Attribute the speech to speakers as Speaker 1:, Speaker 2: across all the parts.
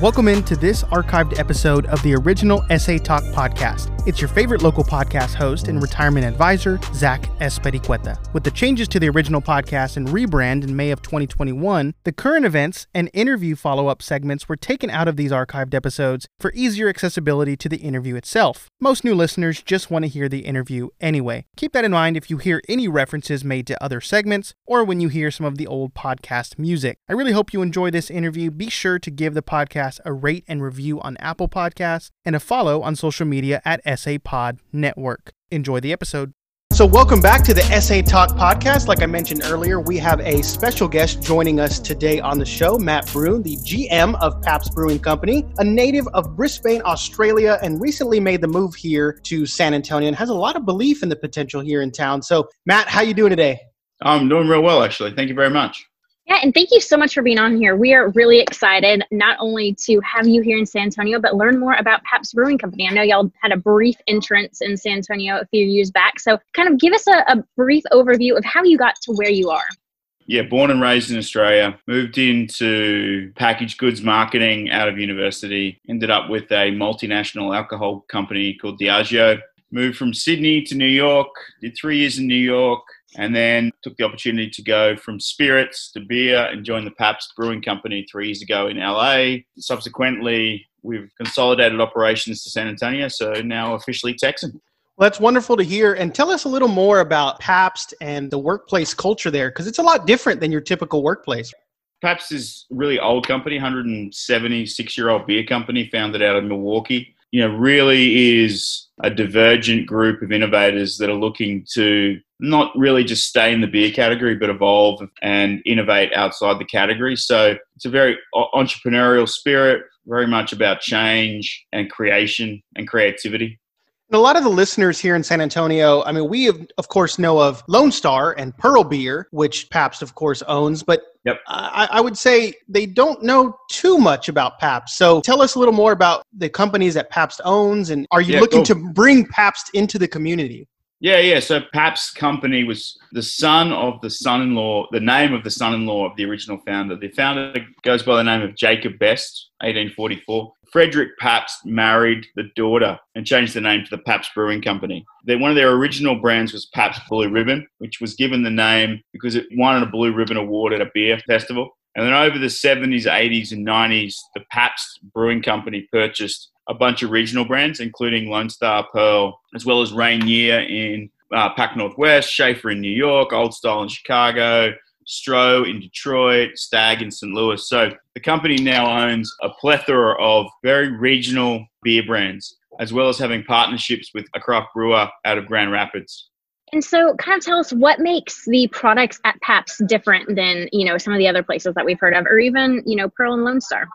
Speaker 1: Welcome into this archived episode of the original SA Talk podcast. It's your favorite local podcast host and retirement advisor, Zach Espericueta. With the changes to the original podcast and rebrand in May of 2021, the current events and interview follow up segments were taken out of these archived episodes for easier accessibility to the interview itself. Most new listeners just want to hear the interview anyway. Keep that in mind if you hear any references made to other segments or when you hear some of the old podcast music. I really hope you enjoy this interview. Be sure to give the podcast a rate and review on Apple Podcasts and a follow on social media at SA Pod Network. Enjoy the episode. So, welcome back to the SA Talk podcast. Like I mentioned earlier, we have a special guest joining us today on the show, Matt Bruun, the GM of Pabst Brewing Company, a native of Brisbane, Australia, and recently made the move here to San Antonio and has a lot of belief in the potential here in town. So, Matt, how you doing today?
Speaker 2: I'm doing real well, actually. Thank you very much.
Speaker 3: Yeah, and thank you so much for being on here. We are really excited not only to have you here in San Antonio, but learn more about Pabst Brewing Company. I know y'all had a brief entrance in San Antonio a few years back. So, kind of give us a, a brief overview of how you got to where you are.
Speaker 2: Yeah, born and raised in Australia, moved into packaged goods marketing out of university, ended up with a multinational alcohol company called Diageo. Moved from Sydney to New York, did three years in New York, and then took the opportunity to go from spirits to beer and join the Pabst Brewing Company three years ago in LA. Subsequently, we've consolidated operations to San Antonio, so now officially Texan.
Speaker 1: Well, that's wonderful to hear. And tell us a little more about Pabst and the workplace culture there, because it's a lot different than your typical workplace.
Speaker 2: Pabst is a really old company, 176 year old beer company founded out of Milwaukee. You know, really is a divergent group of innovators that are looking to not really just stay in the beer category, but evolve and innovate outside the category. So it's a very entrepreneurial spirit, very much about change and creation and creativity.
Speaker 1: And a lot of the listeners here in San Antonio, I mean, we have, of course know of Lone Star and Pearl Beer, which Pabst, of course, owns, but
Speaker 2: yep.
Speaker 1: I, I, would say they don't know too much about Pabst. So tell us a little more about the companies that Pabst owns, and are you yeah, looking to bring Pabst into the community?
Speaker 2: Yeah, yeah. So Pabst Company was the son of the son-in-law, the name of the son-in-law of the original founder. The founder goes by the name of Jacob Best, 1844. Frederick Pabst married the daughter and changed the name to the Pabst Brewing Company. one of their original brands was Pabst Blue Ribbon, which was given the name because it won a Blue Ribbon Award at a beer festival. And then over the 70s, 80s, and 90s, the Pabst Brewing Company purchased a bunch of regional brands, including Lone Star Pearl, as well as Rainier in uh, Pac Northwest, Schaefer in New York, Old Style in Chicago, Stroh in Detroit, Stag in St. Louis. So the company now owns a plethora of very regional beer brands, as well as having partnerships with a craft brewer out of Grand Rapids.
Speaker 3: And so, kind of tell us what makes the products at Pabst different than you know some of the other places that we've heard of, or even you know Pearl and Lone Star.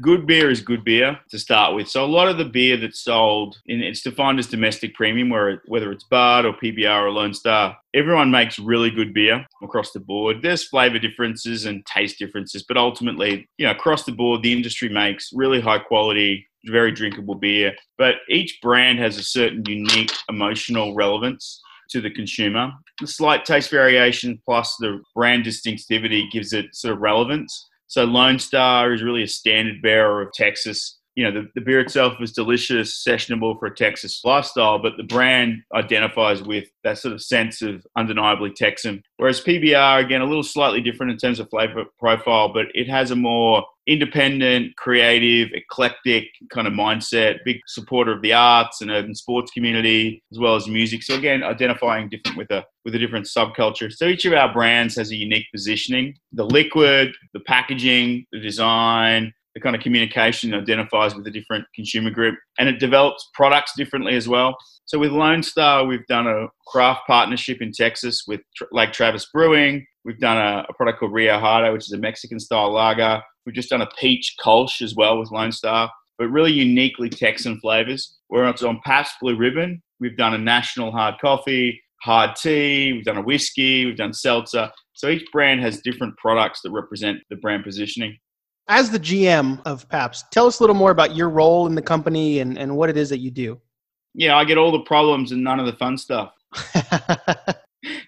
Speaker 2: Good beer is good beer to start with. So a lot of the beer that's sold, in, it's defined as domestic premium, where whether it's Bud or PBR or Lone Star, everyone makes really good beer across the board. There's flavor differences and taste differences, but ultimately, you know, across the board, the industry makes really high quality, very drinkable beer. But each brand has a certain unique emotional relevance to the consumer. The slight taste variation plus the brand distinctivity gives it sort of relevance. So Lone Star is really a standard bearer of Texas. You know, the, the beer itself is delicious, sessionable for a Texas lifestyle, but the brand identifies with that sort of sense of undeniably Texan. Whereas PBR, again, a little slightly different in terms of flavor profile, but it has a more independent, creative, eclectic kind of mindset, big supporter of the arts and urban sports community, as well as music. So again, identifying different with a with a different subculture. So each of our brands has a unique positioning. The liquid, the packaging, the design, the kind of communication identifies with a different consumer group and it develops products differently as well. So with Lone Star, we've done a craft partnership in Texas with Lake Travis Brewing. We've done a, a product called Rio Hardo, which is a Mexican style lager. We've just done a peach kolsch as well with Lone Star, but really uniquely Texan flavors. Whereas on Pabst Blue Ribbon, we've done a national hard coffee, hard tea, we've done a whiskey, we've done seltzer. So each brand has different products that represent the brand positioning.
Speaker 1: As the GM of PAPS, tell us a little more about your role in the company and, and what it is that you do.
Speaker 2: Yeah, I get all the problems and none of the fun stuff.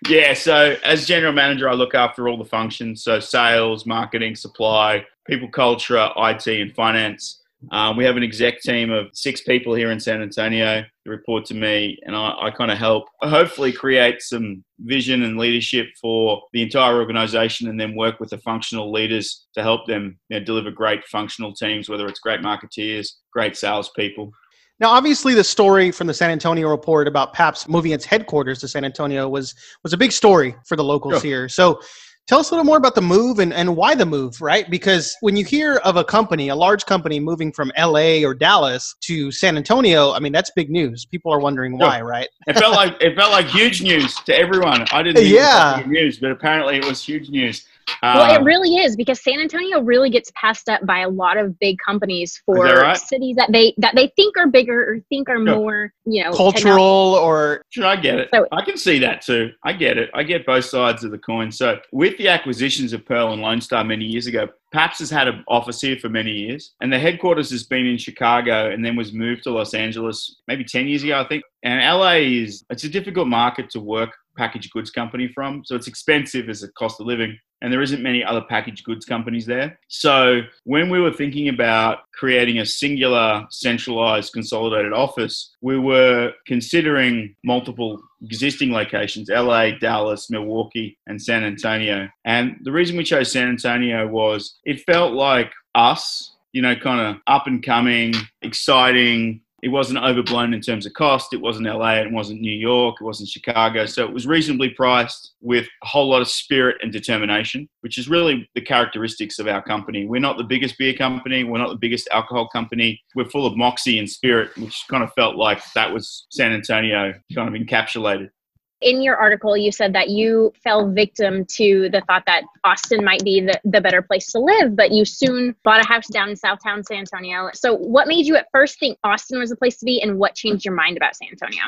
Speaker 2: Yeah, so as general manager, I look after all the functions. So sales, marketing, supply, people culture, IT, and finance. Um, we have an exec team of six people here in San Antonio who report to me, and I, I kind of help hopefully create some vision and leadership for the entire organization and then work with the functional leaders to help them you know, deliver great functional teams, whether it's great marketeers, great salespeople.
Speaker 1: Now, obviously, the story from the San Antonio report about Pabst moving its headquarters to San Antonio was was a big story for the locals sure. here. So, Tell us a little more about the move and, and why the move, right? Because when you hear of a company, a large company moving from LA or Dallas to San Antonio, I mean that's big news. People are wondering why, right?
Speaker 2: it felt like it felt like huge news to everyone. I didn't think yeah. it was news, but apparently it was huge news
Speaker 3: well, it um, really is because San Antonio really gets passed up by a lot of big companies for that right? cities that they that they think are bigger or think are sure. more, you know,
Speaker 1: cultural or.
Speaker 2: Sure, I get it. So, I can see that too. I get it. I get both sides of the coin. So, with the acquisitions of Pearl and Lone Star many years ago, Pabst has had an office here for many years, and the headquarters has been in Chicago, and then was moved to Los Angeles maybe ten years ago, I think. And LA is it's a difficult market to work packaged goods company from, so it's expensive as a cost of living and there isn't many other packaged goods companies there. So when we were thinking about creating a singular, centralized, consolidated office, we were considering multiple existing locations LA, Dallas, Milwaukee, and San Antonio. And the reason we chose San Antonio was it felt like us, you know, kind of up and coming, exciting, it wasn't overblown in terms of cost. It wasn't LA, it wasn't New York, it wasn't Chicago. So it was reasonably priced with a whole lot of spirit and determination, which is really the characteristics of our company. We're not the biggest beer company, we're not the biggest alcohol company. We're full of moxie and spirit, which kind of felt like that was San Antonio kind of encapsulated
Speaker 3: in your article, you said that you fell victim to the thought that Austin might be the, the better place to live, but you soon bought a house down in Southtown San Antonio. So, what made you at first think Austin was the place to be, and what changed your mind about San Antonio?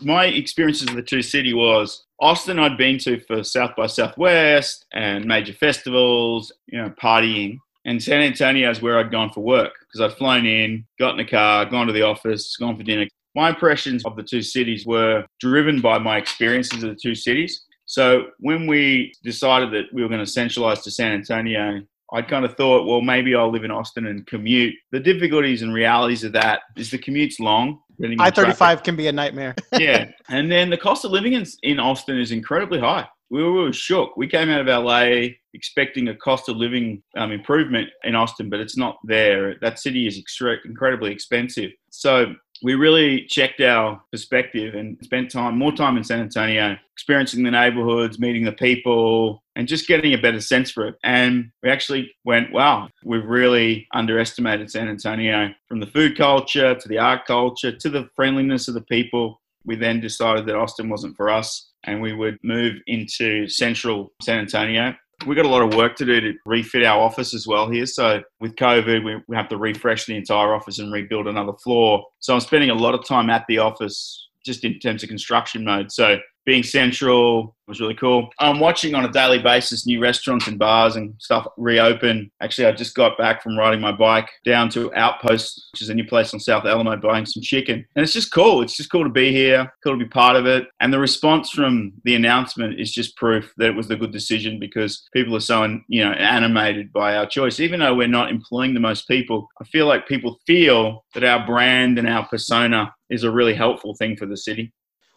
Speaker 2: My experiences of the two city was Austin I'd been to for South by Southwest and major festivals, you know, partying. And San Antonio is where I'd gone for work because I'd flown in, got in a car, gone to the office, gone for dinner, my impressions of the two cities were driven by my experiences of the two cities. So when we decided that we were going to centralize to San Antonio, I kind of thought, well, maybe I'll live in Austin and commute. The difficulties and realities of that is the commute's long.
Speaker 1: I 35 can be a nightmare.
Speaker 2: yeah. And then the cost of living in, in Austin is incredibly high. We were, we were shook. We came out of LA expecting a cost of living um, improvement in Austin, but it's not there. That city is extre- incredibly expensive. So we really checked our perspective and spent time, more time in San Antonio, experiencing the neighborhoods, meeting the people, and just getting a better sense for it. And we actually went, wow, we've really underestimated San Antonio from the food culture to the art culture to the friendliness of the people. We then decided that Austin wasn't for us and we would move into central San Antonio we've got a lot of work to do to refit our office as well here. So with COVID, we, we have to refresh the entire office and rebuild another floor. So I'm spending a lot of time at the office just in terms of construction mode. So being central was really cool. I'm watching on a daily basis new restaurants and bars and stuff reopen. Actually, I just got back from riding my bike down to Outpost, which is a new place on South Alamo, buying some chicken. And it's just cool. It's just cool to be here, cool to be part of it. And the response from the announcement is just proof that it was the good decision because people are so, you know, animated by our choice. Even though we're not employing the most people, I feel like people feel that our brand and our persona is a really helpful thing for the city.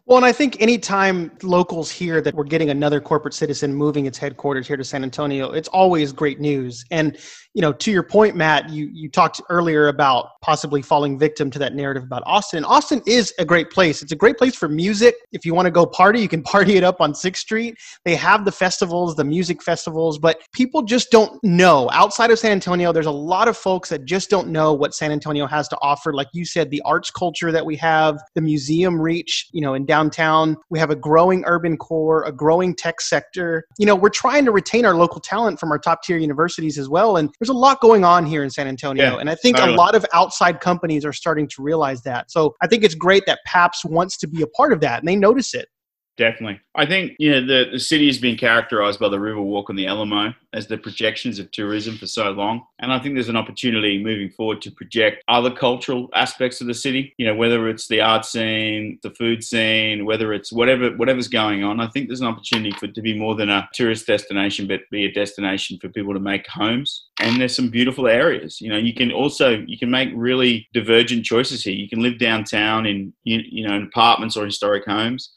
Speaker 1: Well, and I think anytime locals hear that we're getting another corporate citizen moving its headquarters here to San Antonio, it's always great news. And you know, to your point, Matt, you you talked earlier about possibly falling victim to that narrative about Austin. Austin is a great place. It's a great place for music. If you want to go party, you can party it up on Sixth Street. They have the festivals, the music festivals, but people just don't know. Outside of San Antonio, there's a lot of folks that just don't know what San Antonio has to offer. Like you said, the arts culture that we have, the museum reach, you know, in downtown. We have a growing urban core, a growing tech sector. You know, we're trying to retain our local talent from our top tier universities as well. And there's a lot going on here in San Antonio. Yeah, and I think totally. a lot of outside companies are starting to realize that. So I think it's great that PAPS wants to be a part of that and they notice it.
Speaker 2: Definitely. I think, you know, the, the city has been characterized by the Riverwalk and the Alamo as the projections of tourism for so long. And I think there's an opportunity moving forward to project other cultural aspects of the city, you know, whether it's the art scene, the food scene, whether it's whatever whatever's going on. I think there's an opportunity for it to be more than a tourist destination, but be a destination for people to make homes. And there's some beautiful areas. You know, you can also you can make really divergent choices here. You can live downtown in you, you know in apartments or historic homes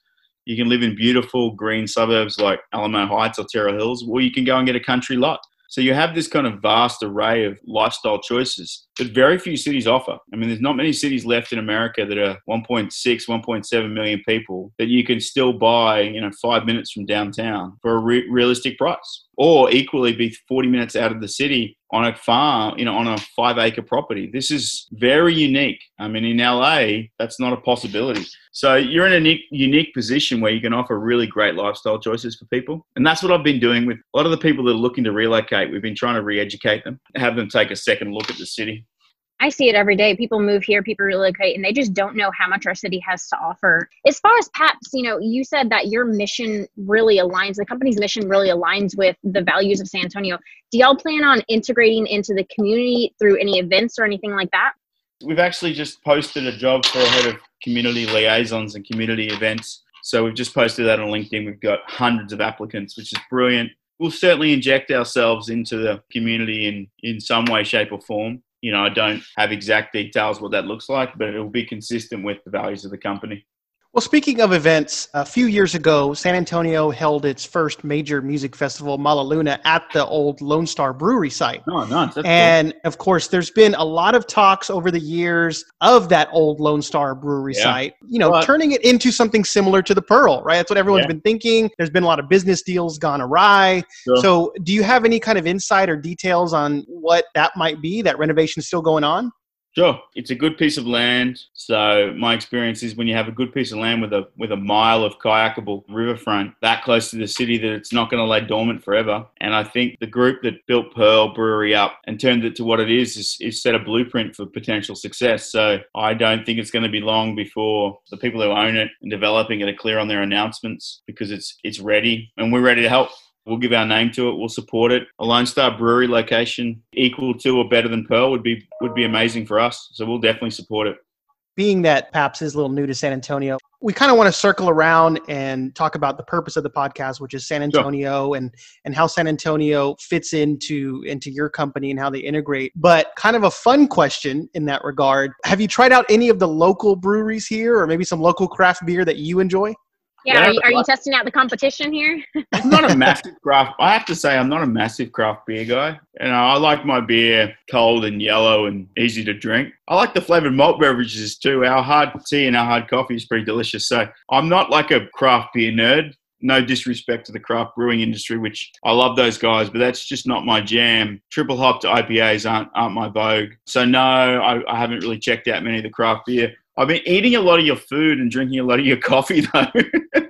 Speaker 2: you can live in beautiful green suburbs like Alamo Heights or Terrell Hills, or you can go and get a country lot. So you have this kind of vast array of lifestyle choices that very few cities offer. I mean, there's not many cities left in America that are 1.6, 1.7 million people that you can still buy, you know, five minutes from downtown for a re- realistic price, or equally be 40 minutes out of the city on a farm, you know, on a five acre property. This is very unique. I mean, in LA, that's not a possibility. So you're in a unique, position where you can offer really great lifestyle choices for people. And that's what I've been doing with a lot of the people that are looking to relocate. We've been trying to re educate them, have them take a second look at the city.
Speaker 3: I see it every day. People move here, people relocate, and they just don't know how much our city has to offer. As far as PAPS, you know, you said that your mission really aligns, the company's mission really aligns with the values of San Antonio. Do y'all plan on integrating into the community through any events or anything like that?
Speaker 2: We've actually just posted a job for a head of community liaisons and community events. So we've just posted that on LinkedIn. We've got hundreds of applicants, which is brilliant. We'll certainly inject ourselves into the community in, in some way, shape, or form you know, I don't have exact details what that looks like, but it will be consistent with the values of the company.
Speaker 1: Well, speaking of events, a few years ago, San Antonio held its first major music festival, Mala Luna, at the old Lone Star Brewery site.
Speaker 2: Oh, nice.
Speaker 1: And cool. of course, there's been a lot of talks over the years of that old Lone Star Brewery yeah. site, you know, but, turning it into something similar to the Pearl, right? That's what everyone's yeah. been thinking. There's been a lot of business deals gone awry. Sure. So, do you have any kind of insight or details on what that might be? That renovation is still going on?
Speaker 2: Sure, it's a good piece of land. So my experience is when you have a good piece of land with a with a mile of kayakable riverfront that close to the city, that it's not going to lay dormant forever. And I think the group that built Pearl Brewery up and turned it to what it is is, is set a blueprint for potential success. So I don't think it's going to be long before the people who own it and developing it are clear on their announcements because it's it's ready and we're ready to help. We'll give our name to it. We'll support it. A Lone Star Brewery location equal to or better than Pearl would be would be amazing for us. So we'll definitely support it.
Speaker 1: Being that Paps is a little new to San Antonio, we kind of want to circle around and talk about the purpose of the podcast, which is San Antonio sure. and and how San Antonio fits into into your company and how they integrate. But kind of a fun question in that regard: Have you tried out any of the local breweries here, or maybe some local craft beer that you enjoy?
Speaker 3: Yeah, are you, are you testing out the competition here?
Speaker 2: I'm not a massive craft. I have to say, I'm not a massive craft beer guy. You know, I like my beer cold and yellow and easy to drink. I like the flavored malt beverages too. Our hard tea and our hard coffee is pretty delicious. So I'm not like a craft beer nerd. No disrespect to the craft brewing industry, which I love those guys, but that's just not my jam. Triple hopped IPAs aren't aren't my vogue. So no, I, I haven't really checked out many of the craft beer. I've been eating a lot of your food and drinking a lot of your coffee though.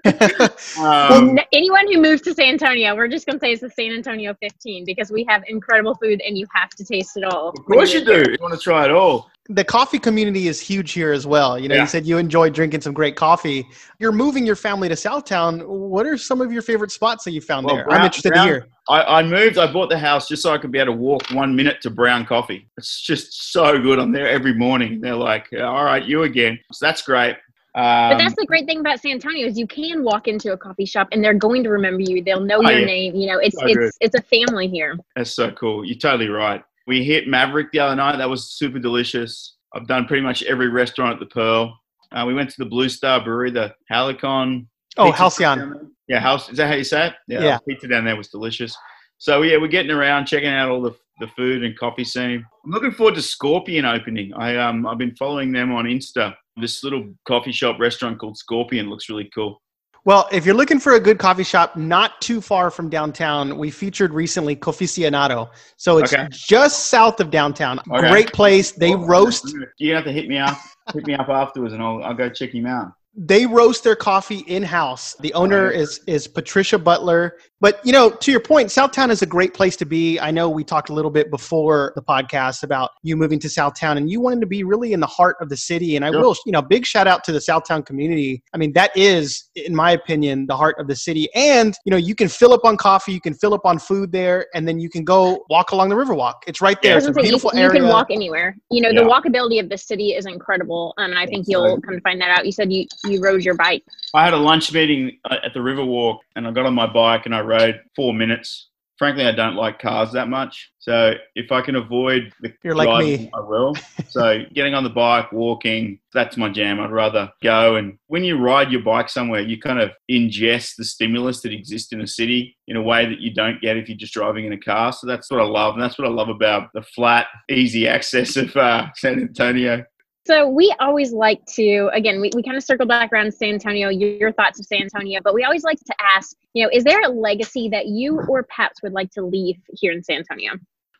Speaker 3: um, well, anyone who moves to San Antonio, we're just going to say it's the San Antonio 15 because we have incredible food and you have to taste it all.
Speaker 2: Of course you, you do. You want to try it all
Speaker 1: the coffee community is huge here as well. You know, yeah. you said you enjoy drinking some great coffee. You're moving your family to Southtown. What are some of your favorite spots that you found well, there? Brown, I'm interested
Speaker 2: Brown,
Speaker 1: to hear.
Speaker 2: I, I, moved. I bought the house just so I could be able to walk one minute to Brown Coffee. It's just so good. I'm there every morning. They're like, "All right, you again." So that's great.
Speaker 3: Um, but that's the great thing about San Antonio is you can walk into a coffee shop and they're going to remember you. They'll know oh, your yeah. name. You know, it's so it's good. it's a family here.
Speaker 2: That's so cool. You're totally right. We hit Maverick the other night. That was super delicious. I've done pretty much every restaurant at the Pearl. Uh, we went to the Blue Star Brewery, the Halicon.
Speaker 1: Oh, Halcyon.
Speaker 2: Yeah, house. Is that how you say it?
Speaker 1: Yeah, yeah.
Speaker 2: Pizza down there was delicious. So yeah, we're getting around, checking out all the, the food and coffee scene. I'm looking forward to Scorpion opening. I um I've been following them on Insta. This little coffee shop restaurant called Scorpion looks really cool.
Speaker 1: Well, if you're looking for a good coffee shop not too far from downtown, we featured recently Coficionado. So it's okay. just south of downtown. Okay. Great place. They well, roast.
Speaker 2: You have to hit me up. hit me up afterwards, and I'll, I'll go check him out.
Speaker 1: They roast their coffee in house. The owner is is Patricia Butler. But you know, to your point, Southtown is a great place to be. I know we talked a little bit before the podcast about you moving to Southtown and you wanted to be really in the heart of the city. And I will, you know, big shout out to the Southtown community. I mean, that is, in my opinion, the heart of the city. And you know, you can fill up on coffee, you can fill up on food there, and then you can go walk along the Riverwalk. It's right there.
Speaker 3: Yeah,
Speaker 1: it's a beautiful
Speaker 3: you,
Speaker 1: area.
Speaker 3: You can walk anywhere. You know, yeah. the walkability of the city is incredible, um, and I think you'll come to find that out. You said you you rode your bike.
Speaker 2: I had a lunch meeting uh, at the Riverwalk, and I got on my bike and I rode four minutes. Frankly, I don't like cars that much. So if I can avoid the
Speaker 1: You're like me.
Speaker 2: I will. so getting on the bike, walking, that's my jam. I'd rather go. And when you ride your bike somewhere, you kind of ingest the stimulus that exists in a city in a way that you don't get if you're just driving in a car. So that's what I love. And that's what I love about the flat, easy access of uh, San Antonio.
Speaker 3: So we always like to, again, we, we kind of circle back around San Antonio, your, thoughts of San Antonio, but we always like to ask, you know, is there a legacy that you or Paps would like to leave here in San Antonio?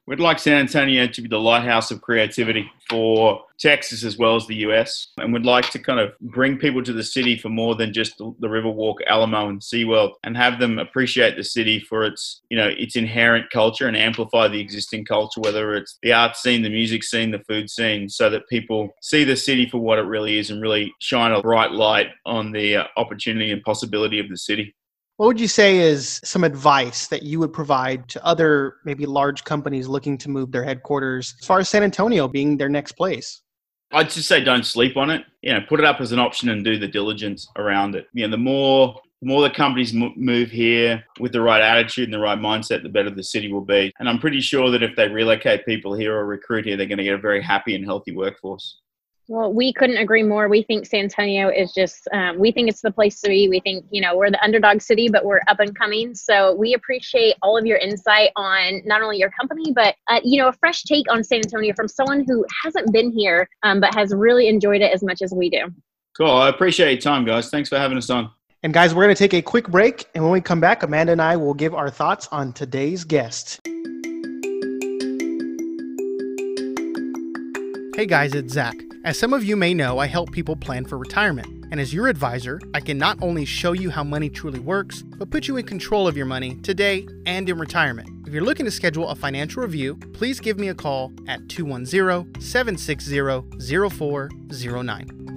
Speaker 2: We'd like San Antonio to be the lighthouse of creativity for Texas as well as the US. And we'd like to kind of bring people to the city for more than just the, Riverwalk, Alamo, and SeaWorld and have them appreciate the city for its, you know, its inherent culture and amplify the existing culture, whether it's the art scene, the music scene, the food scene, so that people see the city for what it really is and really shine a bright light on the uh, opportunity and possibility of the city.
Speaker 1: What would you say is some advice that you would provide to other maybe large companies looking to move their headquarters as far as San Antonio being their next place?
Speaker 2: I'd just say don't sleep on it. You know, put it up as an option and do the diligence around it. You know, the more the more the companies move here with the right attitude and the right mindset, the better the city will be. And I'm pretty sure that if they relocate people here or recruit here, they're going to get a very happy and healthy workforce.
Speaker 3: Well, we couldn't agree more. We think San Antonio is just, um, we think it's the place to be. We think, you know, we're the underdog city, but we're up and coming. So we appreciate all of your insight on not only your company, but, uh, you know, a fresh take on San Antonio from someone who hasn't been here, um, but has really enjoyed it as much as we do.
Speaker 2: Cool. I appreciate your time, guys. Thanks for having us on.
Speaker 1: And guys, we're going to take a quick break. And when we come back, Amanda and I will give our thoughts on today's guest. Hey guys, it's Zach. As some of you may know, I help people plan for retirement. And as your advisor, I can not only show you how money truly works, but put you in control of your money today and in retirement. If you're looking to schedule a financial review, please give me a call at 210 760 0409.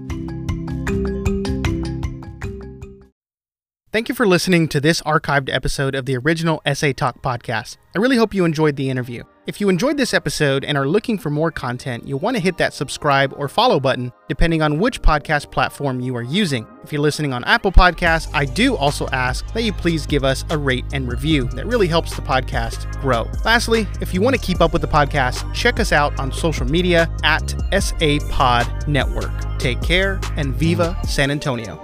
Speaker 1: Thank you for listening to this archived episode of the original SA Talk podcast. I really hope you enjoyed the interview. If you enjoyed this episode and are looking for more content, you'll want to hit that subscribe or follow button depending on which podcast platform you are using. If you're listening on Apple Podcasts, I do also ask that you please give us a rate and review. That really helps the podcast grow. Lastly, if you want to keep up with the podcast, check us out on social media at SA Pod Network. Take care and Viva San Antonio.